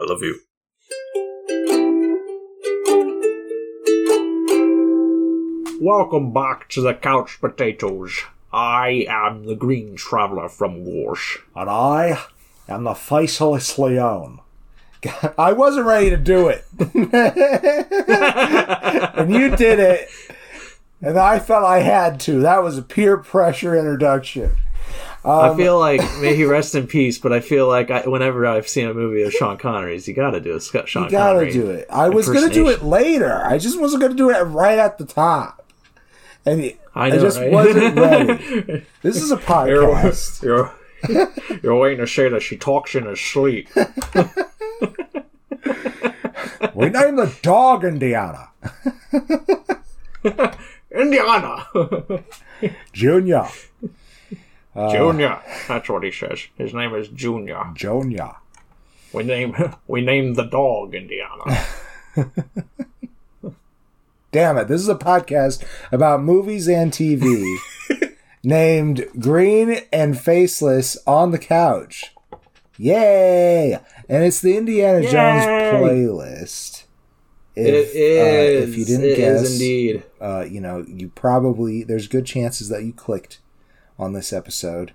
I love you. Welcome back to the Couch Potatoes. I am the Green Traveler from Gorsh. And I am the faceless Leone. I wasn't ready to do it. and you did it. And I felt I had to. That was a peer pressure introduction. I um, feel like may he rest in peace, but I feel like I, whenever I've seen a movie of Sean Connery's, you got to do a Scott Sean You gotta do it. I was gonna do it later. I just wasn't gonna do it right at the top. And it- I I, just right? wasn't ready. This is a podcast. You're, you're, you're waiting to say that she talks in her sleep. We named the dog Indiana. Indiana! Junior. Uh, Junior. That's what he says. His name is Junior. Junior. We name we named the dog Indiana. Damn it. This is a podcast about movies and TV named Green and Faceless on the Couch. Yay! And it's the Indiana Jones playlist. If, it is. Uh, if you didn't it guess, indeed. uh, you know, you probably, there's good chances that you clicked on this episode.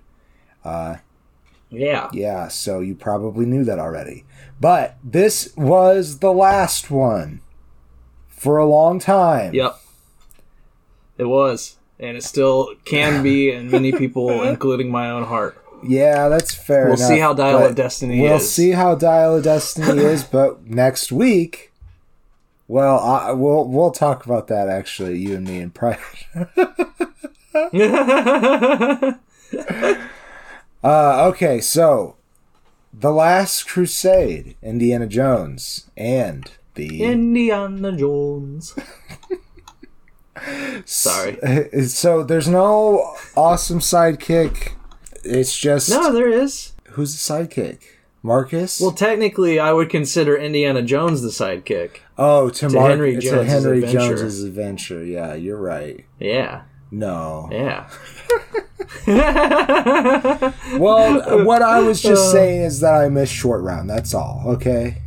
Uh, Yeah. Yeah, so you probably knew that already. But this was the last one for a long time. Yep. It was. And it still can be in many people, including my own heart. Yeah, that's fair. We'll enough, see how Dial of Destiny We'll is. see how Dial of Destiny is, but next week, well, I, we'll we'll talk about that actually, you and me in private. Uh, okay, so the Last Crusade, Indiana Jones, and the Indiana Jones. Sorry. So there's no awesome sidekick. It's just No, there is. who's the sidekick? Marcus. Well, technically, I would consider Indiana Jones the sidekick. oh, to, to Mar- Henry to Henry adventure. Jones's adventure. Yeah, you're right. Yeah. No. Yeah. Well, what I was Uh. just saying is that I missed short round. That's all. Okay.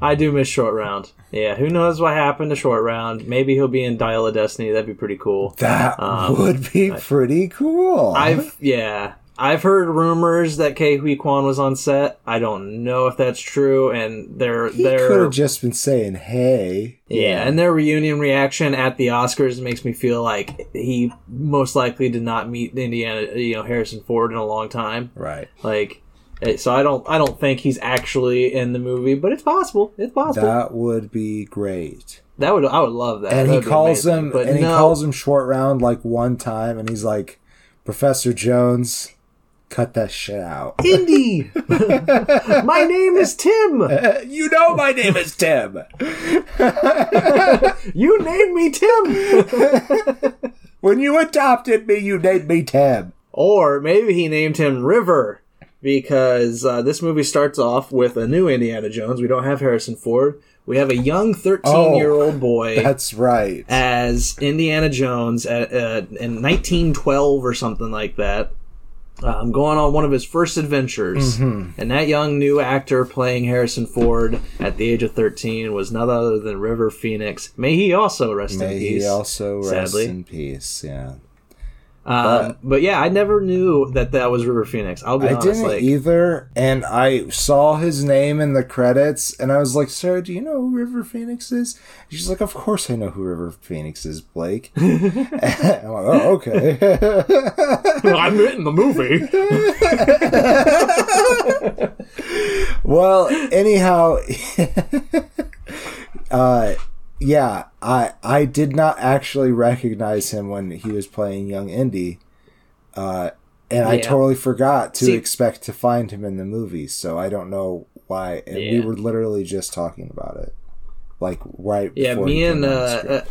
I do miss Short Round. Yeah, who knows what happened to Short Round? Maybe he'll be in Dial of Destiny. That'd be pretty cool. That Um, would be pretty cool. I've yeah, I've heard rumors that Ke Huy Quan was on set. I don't know if that's true, and their he could have just been saying, "Hey." yeah, and their reunion reaction at the Oscars makes me feel like he most likely did not meet Indiana, you know, Harrison Ford in a long time. Right. Like, eh, so I don't I don't think he's actually in the movie, but it's possible. It's possible. That, That would be great. That would I would love that. and he That'd be calls amazing. him but and he calls him short round like one time and he's like professor jones cut that shit out Indy. My name is Tim. you know my name is tim You named me Tim. when you adopted me you named me tim Or maybe he named him River because uh, this movie starts off with a new Indiana Jones. We don't have Harrison Ford. We have a young 13 year old boy that's right as Indiana Jones at, uh, in 1912 or something like that. Um, going on one of his first adventures. Mm-hmm. And that young new actor playing Harrison Ford at the age of 13 was none other than River Phoenix. May he also rest may in peace. he also rest sadly. in peace yeah Um, but yeah, I never knew that that was River Phoenix. I'll be I honest. didn't like, either, and I saw his name in the credits, and I was like, "Sarah, do you know who River Phoenix is?" And she's like, "Of course I know who River Phoenix is, Blake." I'm like, "Oh, okay." I'm in the movie. well, anyhow, uh, yeah, I I did not actually recognize him when he was playing young Indy, uh, and I totally forgot to See- expect to find him in the movie. So I don't know why. And we were literally just talking about it, like right. yeah, before me and uh, uh,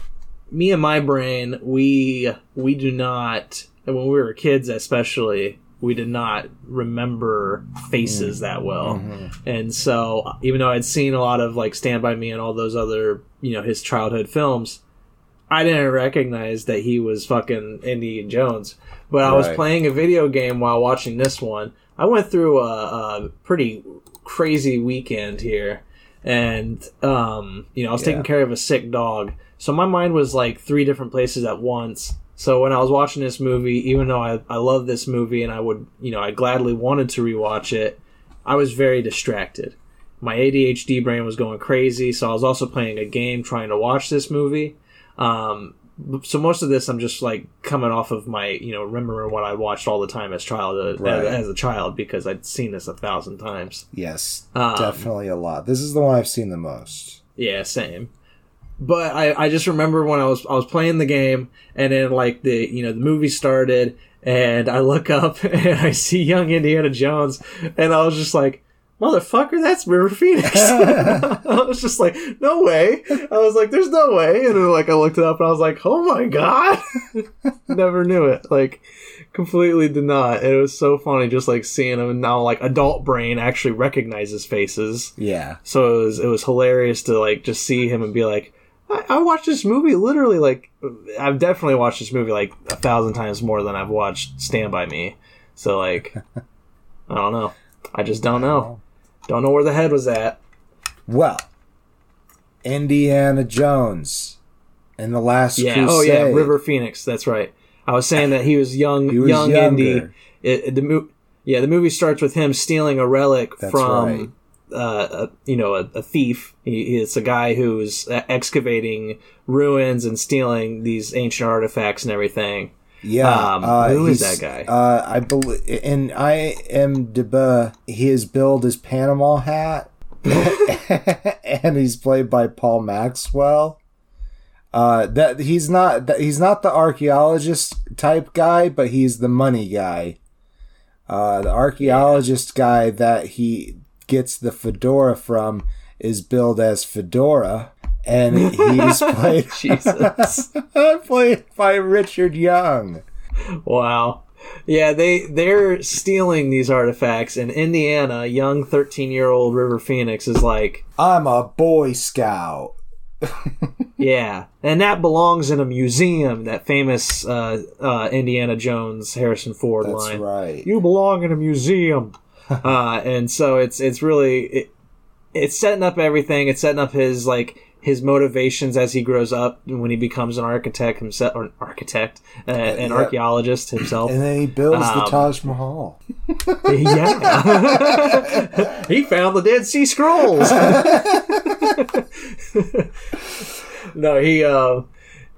me and my brain, we we do not. And When we were kids, especially, we did not remember faces that well. And so, even though I'd seen a lot of like Stand by Me and all those other, you know, his childhood films, I didn't recognize that he was fucking Indiana Jones. But I was playing a video game while watching this one. I went through a, a pretty crazy weekend here. and um, you know, I was taking care of a sick dog, so my mind was like three different places at once. So when I was watching this movie, even though I, I love this movie and I would, you know, I gladly wanted to rewatch it, I was very distracted. My ADHD brain was going crazy, so I was also playing a game trying to watch this movie. Um, so most of this, I'm just like coming off of my, you know, remember what I watched all the time as childhood, Right. as, as a child because I'd seen this a thousand times. Yes, Um, definitely a lot. This is the one I've seen the most. Yeah, same. But I, I just remember when I was I was playing the game and then like the you know the movie started and I look up and I see young Indiana Jones and I was just like motherfucker that's River Phoenix. I was just like no way. I was like there's no way. And then like I looked it up and I was like oh my god. Never knew it. Like completely did not. It was so funny just like seeing him and now like adult brain actually recognizes faces. Yeah, so it was it was hilarious to like just see him and be like, I, I watched this movie literally like I've definitely watched this movie like a thousand times more than I've watched Stand by Me. So like, I don't know. I just don't know. Don't know where the head was at. Well, Indiana Jones and the Last Yeah. Crusade. Oh yeah, River Phoenix. That's right. I was saying that he was young, He was young younger. Indy. It, it- the mo- yeah, the movie starts with him stealing a relic That's from. right. Uh, a, you know, a, a thief. He, it's a guy who's excavating ruins and stealing these ancient artifacts and everything. Yeah, Um, uh, who is that guy? Uh, I believe in I am DeBa. His build is Panama hat, and he's played by Paul Maxwell. Uh, that he's not that he's not the archaeologist type guy, but he's the money guy. Uh, the archaeologist guy that he gets the fedora from is billed as Fedora, and he's played Jesus. played by Richard Young. Wow. Yeah, they they're stealing these artifacts, and Indiana, young thirteen year old River Phoenix, is like, I'm a Boy Scout. yeah, and that belongs in a museum. That famous uh, uh, Indiana Jones Harrison Ford That's line. right. You belong in a museum. Uh, and so it's it's really it, it's setting up everything. It's setting up his like his motivations as he grows up when he becomes an architect himself, or an architect, uh, an Yeah. archaeologist himself. And then he builds the Um, Taj Mahal. yeah. he found the Dead Sea Scrolls. no, he, uh,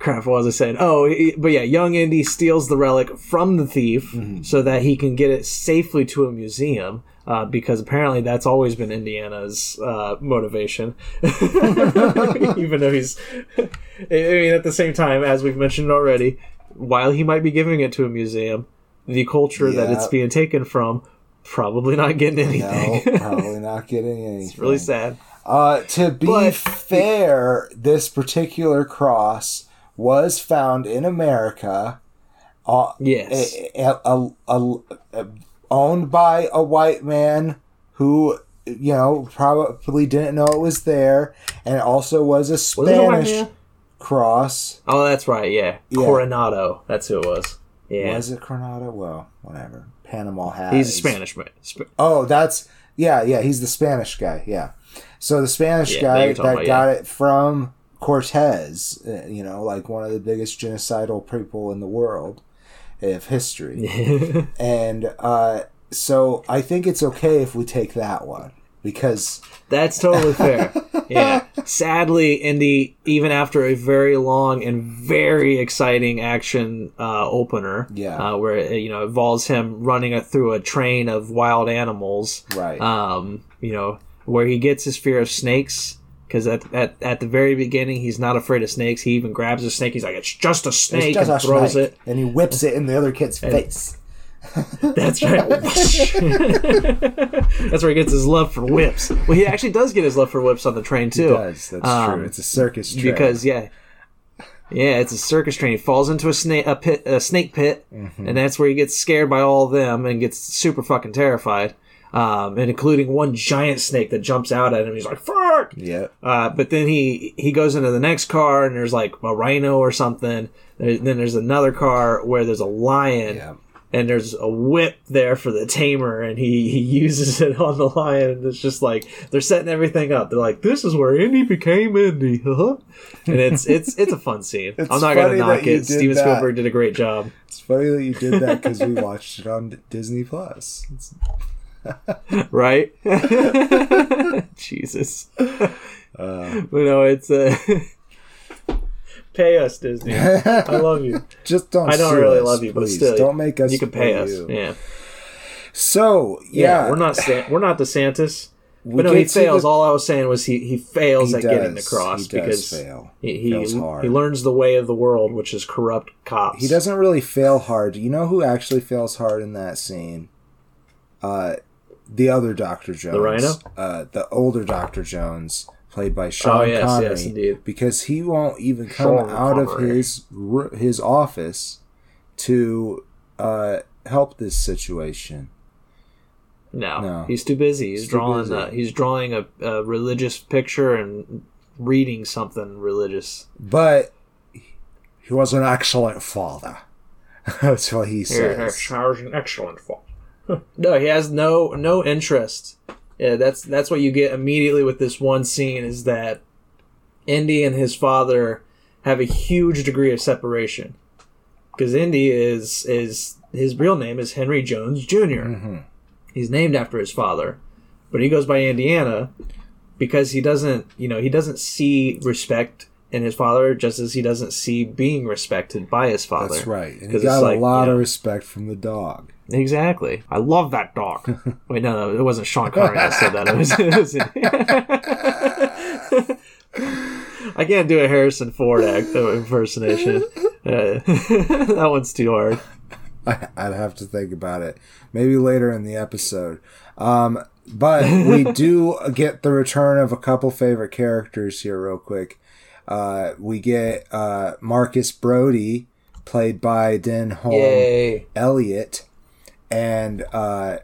crap, was I said? Oh, but yeah, young Indy steals the relic from the thief so that he can get it safely to a museum. Uh, because apparently that's always been Indiana's uh, motivation, even though he's. I mean, at the same time, as we've mentioned already, while he might be giving it to a museum, the culture that it's being taken from probably not getting anything. No, probably not getting anything. it's really sad. Uh, to be But- fair, this particular cross was found in America. Uh, Yes. a, a, a, owned by a white man who, you know, probably didn't know it was there, and it also was a Was it a white Spanish man? cross. Oh, that's right. Yeah, Yeah. Coronado. That's who it was. Yeah, Was it Coronado? Well, whatever. Panama hat. he's a Spanish man. Sp- Oh, that's yeah, yeah. He's the Spanish guy. Yeah. So the Spanish Yeah, guy that you're that talking about, got it from Cortez, uh, you know, like one of the biggest genocidal people in the world of history. and uh, so I think it's okay if we take that one because That's totally fair. yeah. Sadly, in the even after a very long and very exciting action uh, opener, Yeah. uh, where it, you know involves him running a, through a train of wild animals, right, um, you know, where he gets his fear of snakes. Because at, at, at the very beginning, he's not afraid of snakes. He even grabs a snake. He's like, "It's just a snake," just and a throws snake, it. and he whips it in the other kid's face. That's right. That's where he gets his love for whips. Well, he actually does get his love for whips on the train too. Does that's Um, true? It's a circus train. because yeah, yeah, it's a circus train. He falls into a snake a pit, a snake pit, Mm-hmm. and that's where he gets scared by all of them and gets super fucking terrified. Um, and including one giant snake that jumps out at him. He's like, "Fuck!" yeah, Uh, but then he he goes into the next car and there's like a rhino or something. Then there's another car where there's a lion. yeah, and there's a whip there for the tamer, and he, he uses it on the lion. And it's just like they're setting everything up. They're like, "This is where Indy became Indy," huh? and it's it's it's a fun scene. It's I'm not gonna knock it. Steven that. Spielberg did a great job. It's funny that you did that because we watched it on Disney Plus. It's- right? Jesus. Uh, But no, it's uh, pay us, Disney. I love you. just don't. I don't sue really us, love you, but still, don't make us. You can pay pay us. you. Yeah. So yeah, yeah, We're not Sa- we're not DeSantis. we But no, he fails. the- All I was saying was he he fails he at getting does. across He does because fail. he he, Fails hard. he learns the way of the world, which is corrupt cops. He doesn't really fail hard. You know who actually fails hard in that scene? Uh, the other Doctor Jones, Rhino? uh, the older Doctor Jones, played by Sean Oh, yes, Connery, yes, indeed. because he won't even come Sean out of his his office to uh, help this situation. No, No. he's too busy. He's, drawing. busy. Uh, he's drawing a, a religious picture and reading something religious. But he was an excellent father. That's what he says. Charles, an excellent fall. no, he has no no interest. Yeah, that's that's what you get immediately with this one scene is that Indy and his father have a huge degree of separation because Indy is is his real name is Henry Jones junior Mhm. He's named after his father, but he goes by Indiana because he doesn't you know he doesn't see respect in his father just as he doesn't see being respected by his father. That's right. And he got like, a lot you of respect from the dog. Exactly. I love that dog. Wait, no, no, it wasn't Sean Connery that said that. It was. It was I can't do a Harrison Ford act uh, impersonation. Uh, that one's too hard. I- I'd have to think about it. Maybe later in the episode. Um, but we do get the return of a couple favorite characters here, real quick. Uh, we get uh, Marcus Brody, played by Denholm Yay! Elliott, and uh,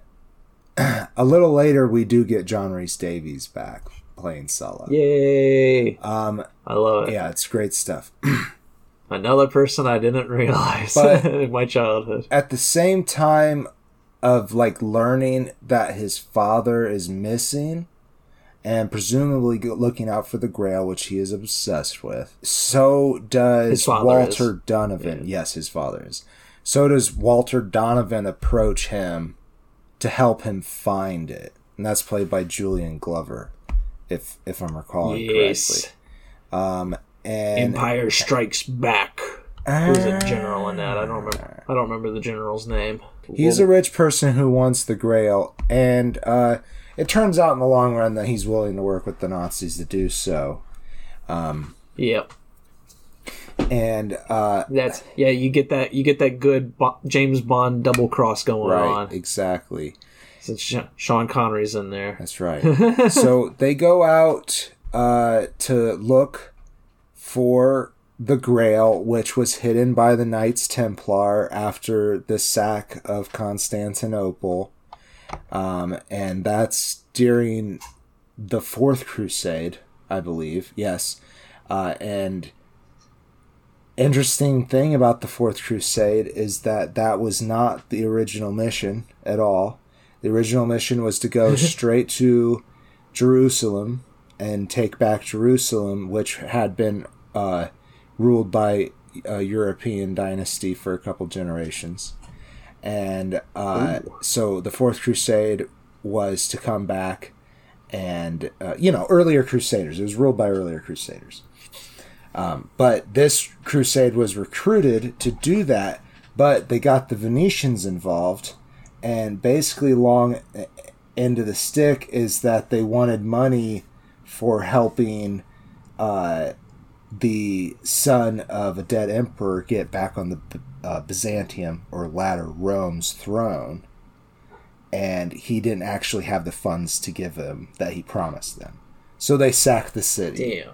a little later we do get John Rhys-Davies back playing Sallah. Yay! Um, I love it. yeah, it's great stuff. Another person I didn't realize in my childhood. at the same time of like learning that his father is missing and presumably looking out for the grail which he is obsessed with so does walter is. donovan yes his father is so does walter donovan approach him to help him find it and that's played by julian glover if if i'm recalling Yes. correctly um and Empire Strikes Back. Who's a general in that? I don't remember. I don't remember the general's name. He's a rich person who wants the Grail, and uh, it turns out in the long run that he's willing to work with the Nazis to do so. Yep. And uh, That's yeah. You get that. You get that good Bo- James Bond double cross going right, on. exactly, Since Sh- Sean Connery's in there. that's right. so they go out uh, to look for the Grail, which was hidden by the Knights Templar after the sack of Constantinople, um, and that's during the Fourth Crusade, I believe. Yes, uh, and interesting thing about the Fourth Crusade is that that was not the original mission at all. The original mission was to go straight to Jerusalem and take back Jerusalem, which had been uh, ruled by a European dynasty for a couple generations. And uh, so the Fourth Crusade was to come back and, uh, you know, earlier Crusaders. It was ruled by earlier Crusaders. Um, but this crusade was recruited to do that, but they got the Venetians involved, and basically, long end of the stick is that they wanted money for helping uh, the son of a dead emperor get back on the uh, Byzantium or latter Rome's throne, and he didn't actually have the funds to give them that he promised them. So they sacked the city. Damn.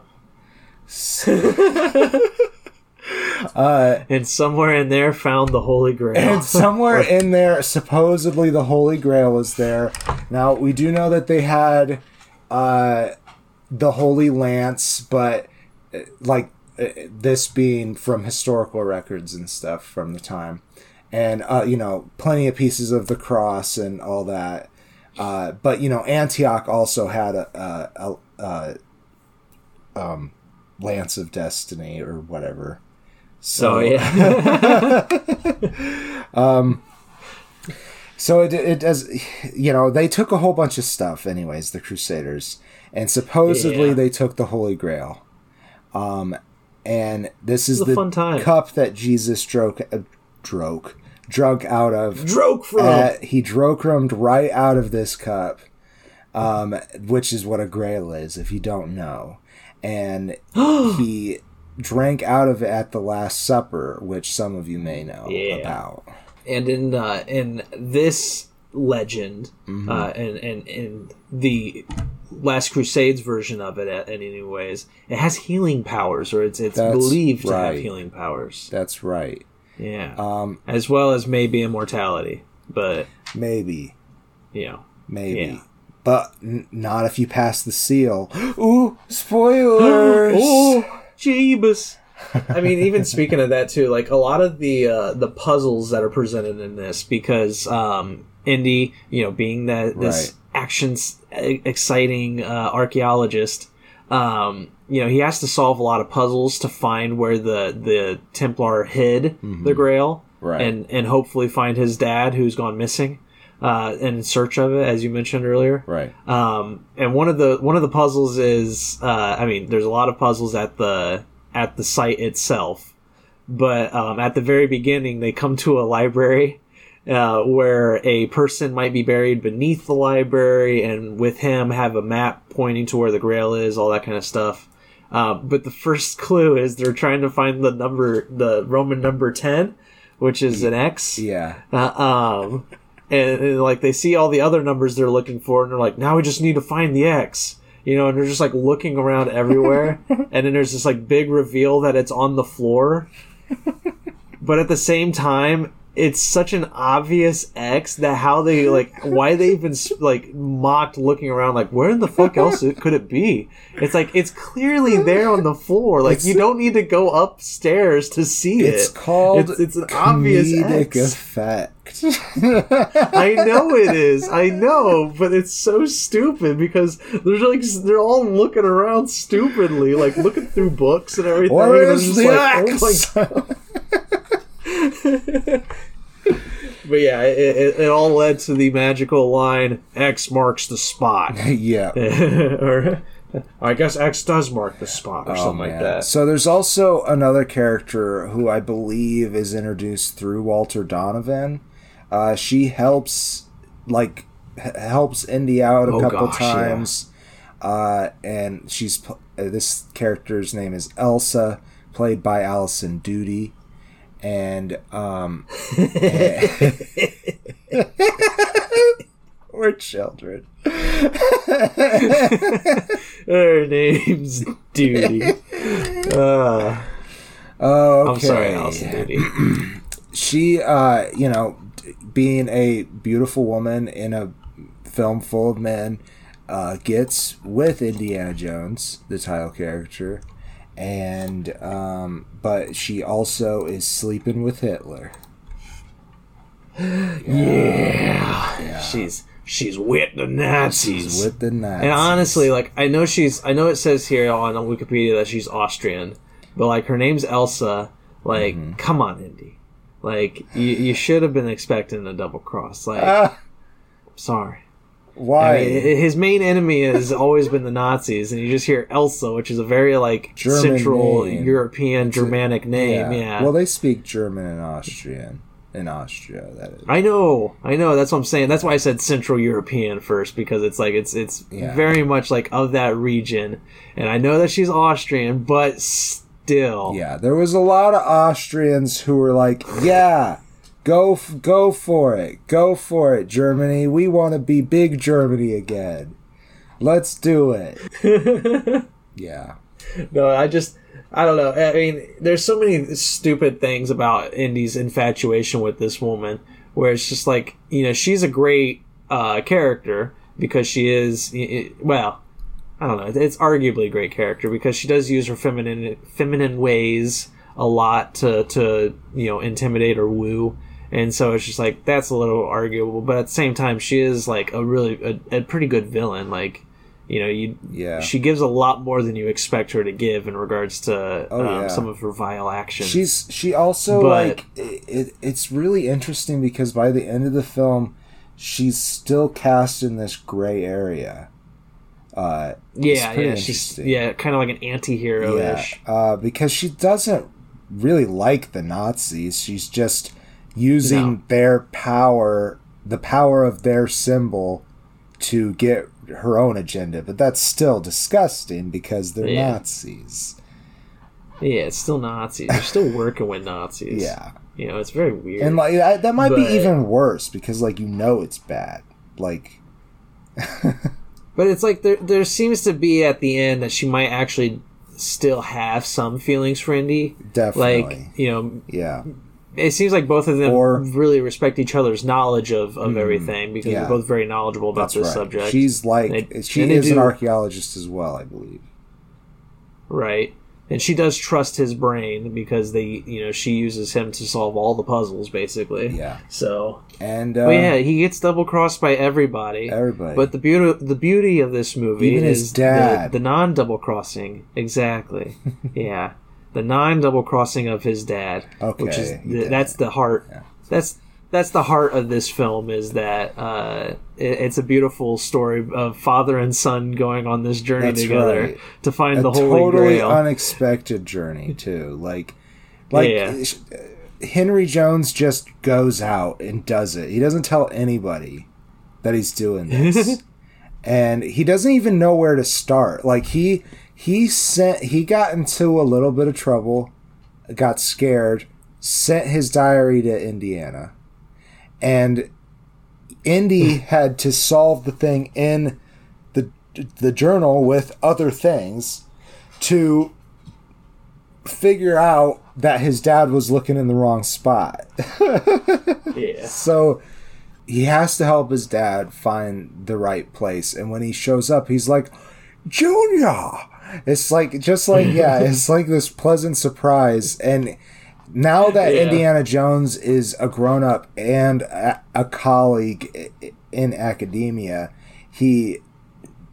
Uh, And somewhere in there found the Holy Grail. and somewhere in there, supposedly the Holy Grail was there. Now we do know that they had uh, the Holy Lance, but uh, like uh, this being from historical records and stuff from the time, and uh, you know, plenty of pieces of the cross and all that. Uh, but you know, Antioch also had a, a, a, a um, lance of destiny or whatever. So oh yeah. So it it does, you know, they took a whole bunch of stuff, anyways. The Crusaders, and supposedly Yeah. they took the Holy Grail. Um, and this is the fun time. cup that Jesus drunk, uh, drunk, drunk out of. Droke from Uh, he drokrumed right out of this cup, um, which is what a grail is, if you don't know. And he drank out of it at the Last Supper, which some of you may know Yeah. about. and in uh, in this legend, Mm-hmm. uh, and and in the Last Crusades version of it, in any ways, it has healing powers, or it's it's That's believed to have healing powers. That's right. Yeah, Um, as well as maybe immortality, but maybe, you know. maybe. Yeah. But n- not if you pass the seal. Ooh, spoilers! oh, Jeebus. I mean, even speaking of that too, like a lot of the uh, the puzzles that are presented in this, because um, Indy, you know, being that this Right. action exciting uh, archaeologist, um, you know, he has to solve a lot of puzzles to find where the the Templar hid the Grail, Right. and and hopefully find his dad who's gone missing, uh, in search of it, as you mentioned earlier. Right. Um, and one of the one of the puzzles is, uh, I mean, there's a lot of puzzles at the at the site itself, but um, at the very beginning, they come to a library uh, where a person might be buried beneath the library, and with him have a map pointing to where the Grail is, all that kind of stuff. Uh, but the first clue is they're trying to find the number, the Roman number ten, which is an X. Yeah. Uh, um, and, and, like they see all the other numbers they're looking for, and they're like, now we just need to find the X, you know. And they're just like looking around everywhere, and then there's this like big reveal that it's on the floor, but at the same time. It's such an obvious X that how they like why they even like mocked looking around like where in the fuck else could it be? It's like it's clearly there on the floor. Like you don't need to go upstairs to see it. It's called it's, it's an obvious X. effect. I know it is. I know, but it's so stupid because they're like they're all looking around stupidly, like looking through books and everything. Where is it's the like, oh X? But yeah, it, it, it all led to the magical line "X marks the spot," yeah. or I guess X does mark the spot, or something like Oh, that. So there's also another character who I believe is introduced through Walter Donovan. Uh, she helps, like, h- helps Indy out a Oh, couple gosh, yeah. times, uh, and she's uh, this character's name is Elsa, played by Alison Doody, and um, we're children. Her name's Doody. Uh, Oh, okay. I'm sorry, Alison Doody. she uh you know being a beautiful woman in a film full of men uh gets with indiana jones the title character and um but she also is sleeping with hitler Yeah. She's she's with the Nazis. she's with the Nazis. and honestly, like I know she's I know it says here on Wikipedia that she's Austrian, but like her name's Elsa. Like, Mm-hmm. come on, Indy. Like you, you should have been expecting a double cross. Like, Ah, sorry. Why I mean, his main enemy has always been the Nazis, and you just hear Elsa, which is a very like German Central name. European Germanic name. Yeah. well they speak german and austrian in austria that is I know, I know. That's what I'm saying. That's why I said Central European first because it's like it's it's Yeah. very much like of that region, and I know that she's Austrian, but still, Yeah, there was a lot of Austrians who were like, "Yeah, go f- go for it. Go for it, Germany. We want to be big Germany again. Let's do it." yeah. No, I just I don't know. I mean, there's so many stupid things about Indy's infatuation with this woman, where it's just like you know she's a great uh, character because she is well. I don't know. It's arguably a great character because she does use her feminine feminine ways a lot to to you know intimidate or woo, and so it's just like that's a little arguable. But at the same time, she is like a really a, a pretty good villain. Like you know, you Yeah. she gives a lot more than you expect her to give in regards to Oh, um, yeah. some of her vile actions. She's she also But- like it, it. It's really interesting because by the end of the film, she's still cast in this gray area. Uh, yeah, yeah, she's yeah, kind of like an anti-hero yeah, ish. uh, because she doesn't really like the Nazis. She's just using No. their power, the power of their symbol, to get her own agenda. But that's still disgusting because they're Yeah. Nazis. Yeah, it's still Nazis. They're still working with Nazis. Yeah. you know, it's very weird. And like I, that might But- be even worse because like you know it's bad. Like But it's like there there seems to be at the end that she might actually still have some feelings for Indy. definitely. Like, you know, yeah. It seems like both of them Or- really respect each other's knowledge of, of everything because yeah. they're both very knowledgeable about That's this right. subject. She's like They- she is an archaeologist as well, I believe. right. And she does trust his brain because they, you know, she uses him to solve all the puzzles basically. Yeah. So, And uh, yeah, he gets double crossed by everybody. everybody. But the beauty, the beauty of this movie Even his is dad. the, the non double crossing. Exactly. yeah, the non double crossing of his dad. which is the, that's the heart. Yeah. That's that's the heart of this film. Is that uh, it, it's a beautiful story of father and son going on this journey That's together right. to find a the holy totally grail. unexpected journey too. Like like Yeah. Henry Jones just goes out and does it. He doesn't tell anybody that he's doing this. and he doesn't even know where to start. Like he he sent he got into a little bit of trouble, got scared, sent his diary to Indiana. And Indy had to solve the thing in the the journal with other things to figure out that his dad was looking in the wrong spot. yeah, So he has to help his dad find the right place. And when he shows up, he's like, Junior! It's like, just like, yeah, it's like this pleasant surprise. And now that Yeah. Indiana Jones is a grown up and a, a colleague in academia, he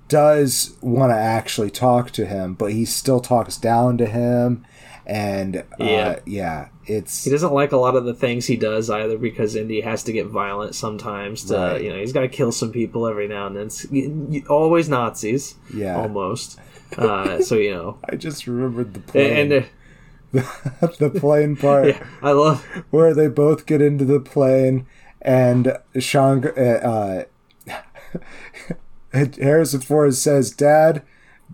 does want to actually talk to him, but he still talks down to him. And uh, Yeah. yeah, it's he doesn't like a lot of the things he does either because Indy has to get violent sometimes. To Right. you know, he's got to kill some people every now and then. It's- always Nazis. Yeah. almost. Uh, so you know, I just remembered the plane. and, and uh, the plane part yeah, I love. where they both get into the plane and Sean uh, uh, Harrison Ford says, "Dad,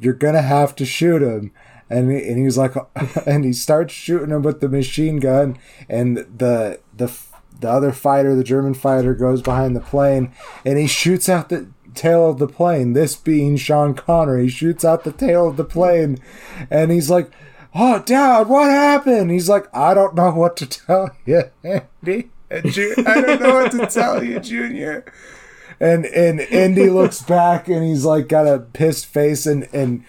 you're gonna have to shoot him." And he, and he's like, and he starts shooting him with the machine gun, and the the the other fighter, the German fighter, goes behind the plane, and he shoots out the tail of the plane. This being Sean Connery, he shoots out the tail of the plane, and he's like, "Oh, Dad, what happened?" He's like, "I don't know what to tell you, Andy. Ju- I don't know what to tell you, Junior." And and Andy looks back, and he's like got a pissed face, and and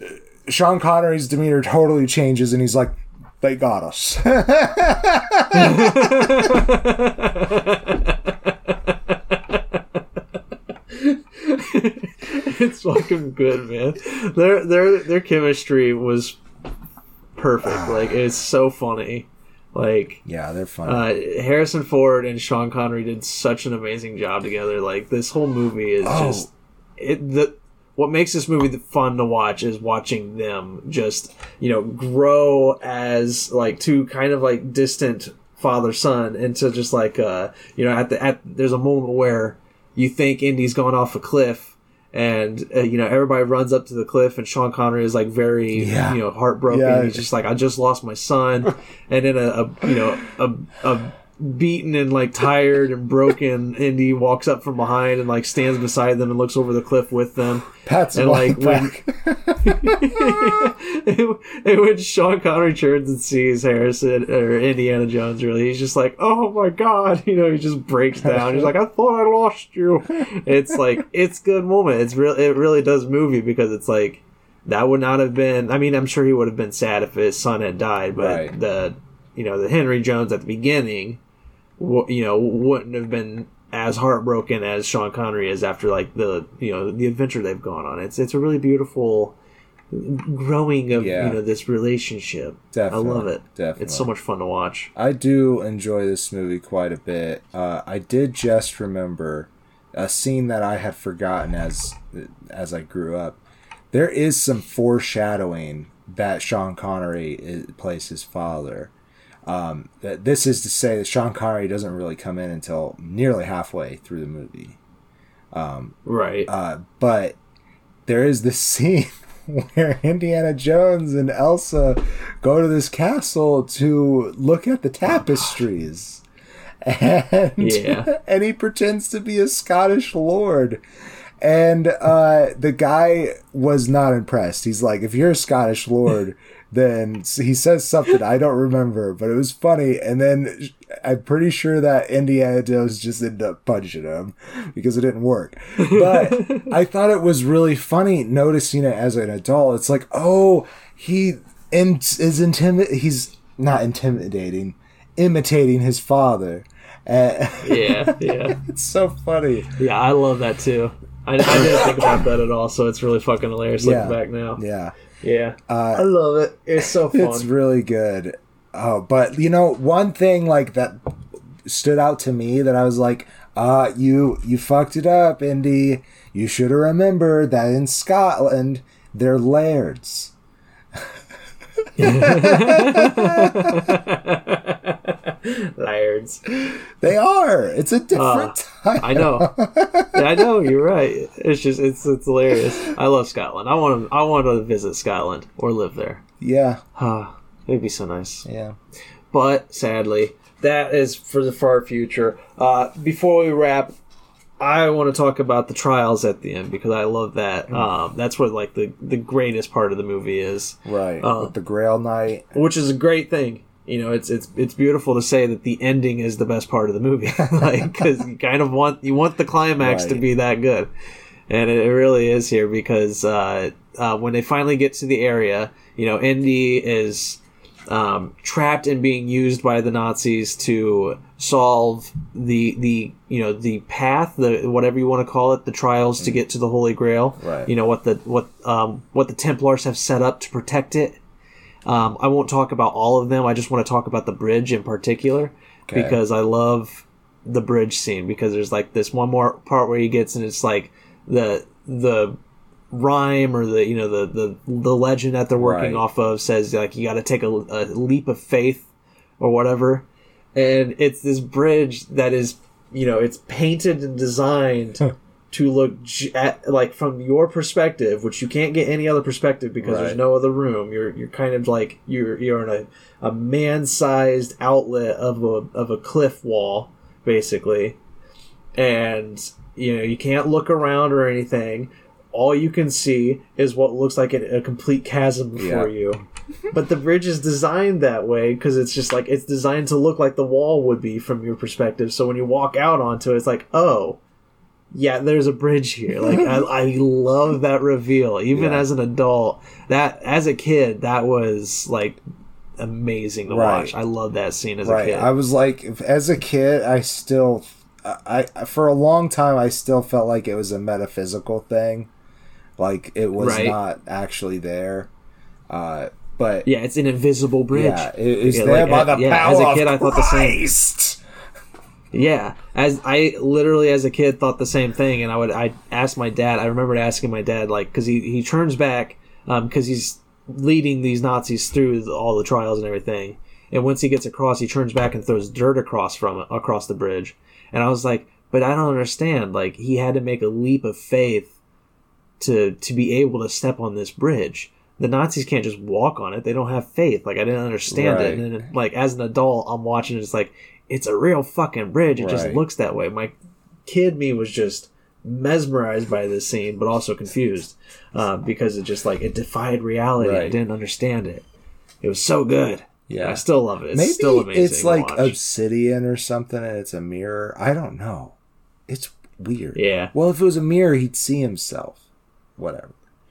uh, Sean Connery's demeanor totally changes, and he's like, "They got us." it's fucking good, man. Their their their chemistry was perfect. like it's so funny. Like yeah, they're funny. uh, Harrison Ford and Sean Connery did such an amazing job together. Like this whole movie is Oh. just it. The what makes this movie fun to watch is watching them just you know grow as like two kind of like distant father son into just like uh you know at the at there's a moment where you think Indy's going off a cliff and uh, you know everybody runs up to the cliff and Sean Connery is like very Yeah. you know heartbroken Yeah. he's just like I just lost my son and then a, a you know a, a beaten and like tired and broken Indy walks up from behind and like stands beside them and looks over the cliff with them Pats and, like, when- and when Sean Connery turns and sees Harrison or Indiana Jones, really, he's just like, "Oh my god!" You know, he just breaks down. He's like, "I thought I lost you." It's like it's good moment. It's real. It really does move you because it's like that would not have been. I mean, I'm sure he would have been sad if his son had died, but Right. the you know the Henry Jones at the beginning you know, wouldn't have been as heartbroken as Sean Connery is after like the you know the adventure they've gone on. It's it's a really beautiful growing of Yeah. you know this relationship. Definitely, I love it. definitely. It's so much fun to watch. I do enjoy this movie quite a bit. Uh, I did just remember a scene that I had forgotten as as I grew up. There is some foreshadowing that Sean Connery is, plays his father. Um, this is to say that Sean Connery doesn't really come in until nearly halfway through the movie. Right. Uh, but there is this scene where Indiana Jones and Elsa go to this castle to look at the tapestries. And, Yeah. and he pretends to be a Scottish lord. And uh, the guy was not impressed. He's like, if you're a Scottish lord, then he says something I don't remember, but it was funny. And then I'm pretty sure that Indiana Jones just ended up punching him because it didn't work. But I thought it was really funny noticing it as an adult. It's like, oh, he in- is intimi- He's not intimidating, imitating his father. Uh, yeah, yeah, it's so funny. yeah. I love that too. I, I didn't think about that at all, so it's really fucking hilarious looking Yeah. back now. Yeah. Yeah, Uh, I love it. It's so fun. It's really good. Oh, but you know, one thing like that stood out to me that I was like, uh, you you fucked it up, Indy. You should have remembered that in Scotland they're lairds. Lairds. They are. It's a different time. I know. I know. You're right. It's just it's it's hilarious. I love Scotland. I want to I want to visit Scotland or live there. Yeah, Ah, it'd be so nice. yeah. But sadly, that is for the far future. Uh, before we wrap, I want to talk about the trials at the end because I love that. Um, that's what like the the greatest part of the movie is, Right. Uh, the Grail Knight. which is a great thing. You know, it's it's it's beautiful to say that the ending is the best part of the movie, like because you kind of want you want the climax to be that good, and it, really is here because uh, uh, when they finally get to the area, you know, Indy is um, trapped and being used by the Nazis to solve the the you know the path, the whatever you want to call it, the trials to get to the Holy Grail. Right. You know what the what um, what the Templars have set up to protect it. Um, I won't talk about all of them. I just want to talk about the bridge in particular Okay. because I love the bridge scene because there's like this one more part where he gets and it's like the the rhyme or the you know the the, the legend that they're working Right. off of says like you got to take a, a leap of faith or whatever and it's this bridge that is you know it's painted and designed to look j- at, like from your perspective which you can't get any other perspective because there's no other room. You're you're kind of like you're you're in a, a man-sized outlet of a of a cliff wall basically. And you know you can't look around or anything. All you can see is what looks like a, a complete chasm before Yeah. you. But the bridge is designed that way because it's just like it's designed to look like the wall would be from your perspective. So when you walk out onto it it's like oh yeah there's a bridge here like I, I love that reveal even Yeah. as an adult that as a kid that was like amazing to Right. watch i love that scene as right. a kid I was like, as a kid, I still, I, I for a long time, I still felt like it was a metaphysical thing, like it was Right. not actually there. Uh, but yeah it's an invisible bridge yeah, it is Yeah, there like, by the yeah, power as a of kid, I thought the same. Yeah, as I literally as a kid thought the same thing, and I would I asked my dad. I remembered asking my dad like because he he turns back um, because he's leading these Nazis through all the trials and everything, and once he gets across, he turns back and throws dirt across from across the bridge, and I was like, but I don't understand. Like he had to make a leap of faith to to be able to step on this bridge. The Nazis can't just walk on it; they don't have faith. Like I didn't understand Right. it, and then like as an adult, I'm watching it, it's like it's a real fucking bridge. It just looks that way. My kid me was just mesmerized by this scene, but also confused uh, because it just like it defied reality. I didn't understand it. It was so good. Yeah. I still love it. It's Maybe still amazing. it's like obsidian or something, and it's a mirror. I don't know. It's weird. yeah, Well, if it was a mirror, he'd see himself. Whatever.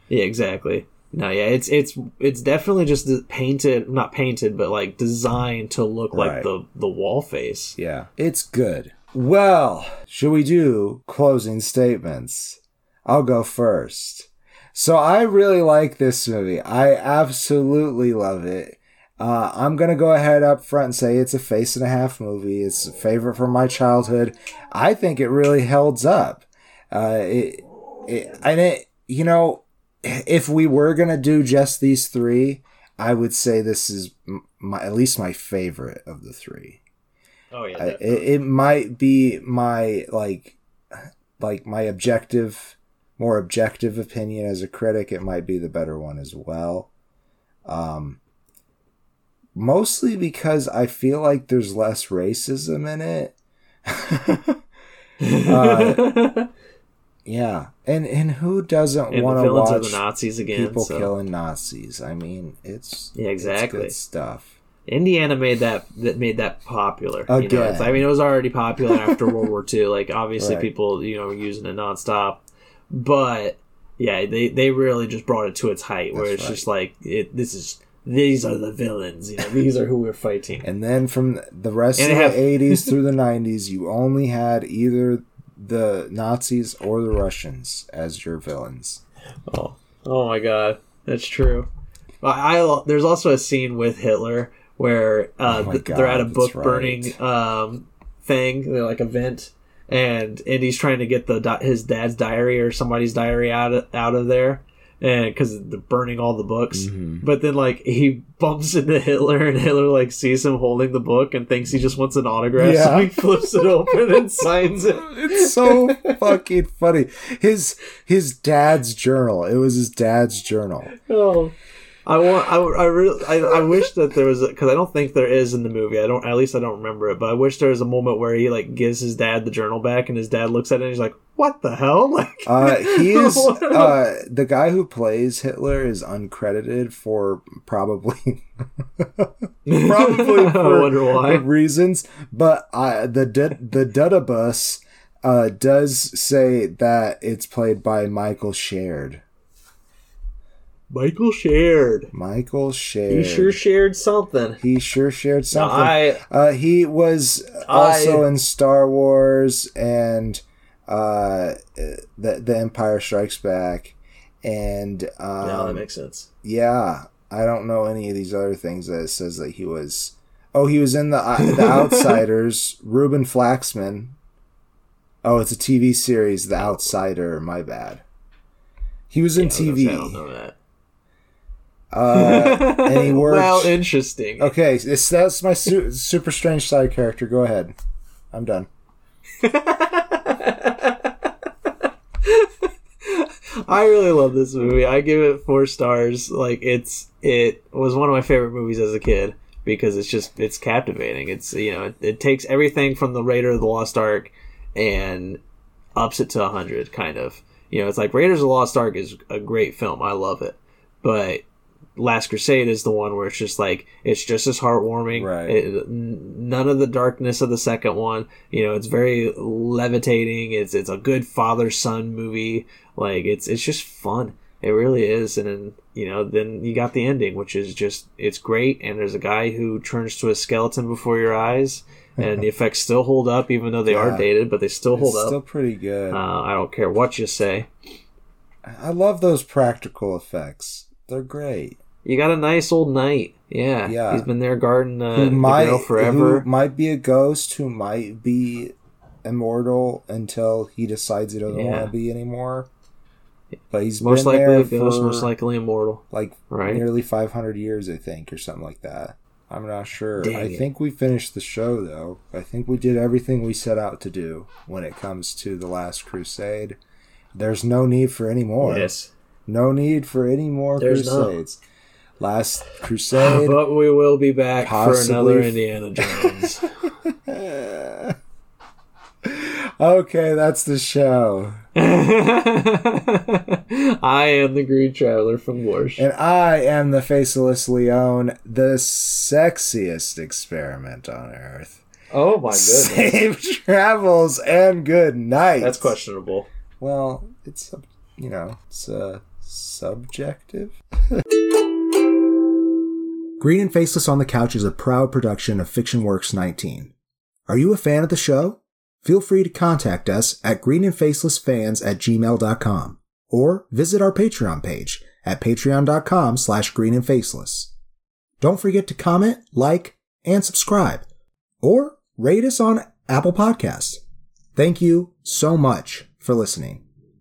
yeah, exactly. No, yeah, it's it's it's definitely just painted, not painted, but like designed to look like the the wall face. Yeah, it's good. Well, should we do closing statements? I'll go first. So I really like this movie. I absolutely love it. Uh, I'm gonna go ahead up front and say it's a face and a half movie. It's a favorite from my childhood. I think it really holds up. Uh, it, it, and it, you know, if we were gonna do just these three, I would say this is my at least my favorite of the three. Oh yeah, I, it, it might be my like like my objective more objective opinion as a critic it might be the better one as well. Um mostly because i feel like there's less racism in it. Uh, yeah and and who doesn't want to watch the Nazis again. people so. killing nazis i mean it's Yeah, it's exactly. good stuff Indiana made that that made that popular. You know, I mean, it was already popular after World War II. Like, obviously, Right. people you know were using it nonstop, but yeah, they they really just brought it to its height, where That's it's right. just like it. This is these are the villains. You know, these are who we're fighting. And then from the rest And of they the 80s through the 90s, you only had either the Nazis or the Russians as your villains. Oh, oh my God, that's true. I, I there's also a scene with Hitler where uh, Oh th- they're at a book burning right. um, thing, they're like event, and and he's trying to get the his dad's diary or somebody's diary out of, out of there, because they're burning all the books. Mm-hmm. But then like he bumps into Hitler, and Hitler like sees him holding the book and thinks he just wants an autograph, so Yeah. he flips it open and signs it. It's so fucking funny. His his dad's journal. It was his dad's journal. Oh, I want. I, I really. I, I wish that there was because I don't think there is in the movie. I don't. At least I don't remember it. But I wish there was a moment where he like gives his dad the journal back, and his dad looks at it and he's like, "What the hell?" Like, Uh, he is uh, the guy who plays Hitler is uncredited for probably probably I for reasons, but uh, the D- the Dudabus uh, does say that it's played by Michael Sheard. Michael Sheard. Michael Sheard. He sure shared something. He sure shared something. I uh, he was also in Star Wars and uh, the the Empire Strikes Back, and um, no, that makes sense. yeah, I don't know any of these other things that it says that he was. Oh, he was in the uh, the Outsiders. Ruben Flaxman. Oh, it's a TV series, The Outsider. My bad. He was in Yeah, I was say, I don't TV. Uh, he worked. well, interesting. okay, that's my su- super strange side character. Go ahead. I'm done. I really love this movie. I give it four stars. Like it's it was one of my favorite movies as a kid because it's just it's captivating. It's you know it, it takes everything from the Raider of the Lost Ark and ups it to hundred kind of. You know, it's like Raiders of the Lost Ark is a great film. I love it, but Last Crusade is the one where it's just like it's just as heartwarming. Right. It, none of the darkness of the second one. You know, it's very levitating. It's it's a good father son movie. Like it's it's just fun. It really is. And then you know, then you got the ending, which is just it's great. And there's a guy who turns to a skeleton before your eyes, and the effects still hold up, even though they Yeah. are dated, but they still hold it's up. still pretty good. uh, I don't care what you say. I love those practical effects. They're great. You got a nice old knight. Yeah, Yeah. He's been there guarding uh, who the might girl forever. who might be a ghost who might be immortal until he decides he doesn't Yeah. want to be anymore. But he's most been likely there a ghost, for most likely immortal. like Right. nearly 500 years, I think, or something like that. I'm not sure. Dang I it. think we finished the show though. I think we did everything we set out to do when it comes to the Last Crusade. There's no need for any more. Yes, No need for any more There's crusades. Last Crusade. but we will be back Possibly for another Indiana Jones. okay, that's the show. I am the Green Traveler from Warsh. And I am the Faceless Leone, the sexiest experiment on Earth. Oh my goodness, Safe travels and good night. that's questionable. Well, it's you know, it's a Subjective? Green and Faceless on the Couch is a proud production of Fiction Works 19. Are you a fan of the show? Feel free to contact us at greenandfacelessfans at gmail.com or visit our Patreon page at patreon.com slash greenandfaceless. Don't forget to comment, like, and subscribe, or rate us on Apple Podcasts. Thank you so much for listening.